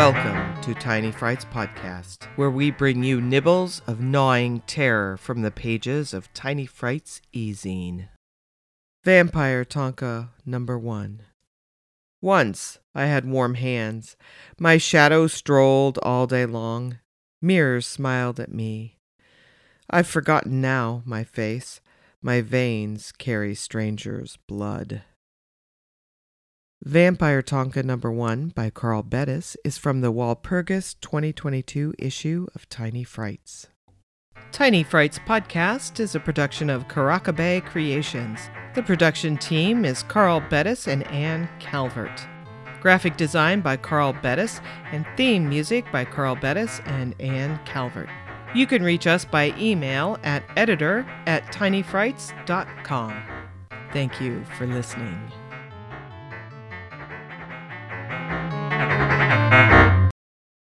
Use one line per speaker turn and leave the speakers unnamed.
Welcome to Tiny Frights Podcast, where we bring you nibbles of gnawing terror from the pages of Tiny Frights e-zine. Vampire Tanka number one. Once I had warm hands. My shadow strolled all day long. Mirrors smiled at me. I've forgotten now my face. My veins carry strangers' blood. Vampire Tanka number 1 by Carl Bettis is from the Walpurgis 2022 issue of Tiny Frights. Tiny Frights podcast is a production of Karaka Bay Creations. The production team is Carl Bettis and Anne Calvert. Graphic design by Carl Bettis and theme music by Carl Bettis and Anne Calvert. You can reach us by email at editor at tinyfrights.com. Thank you for listening.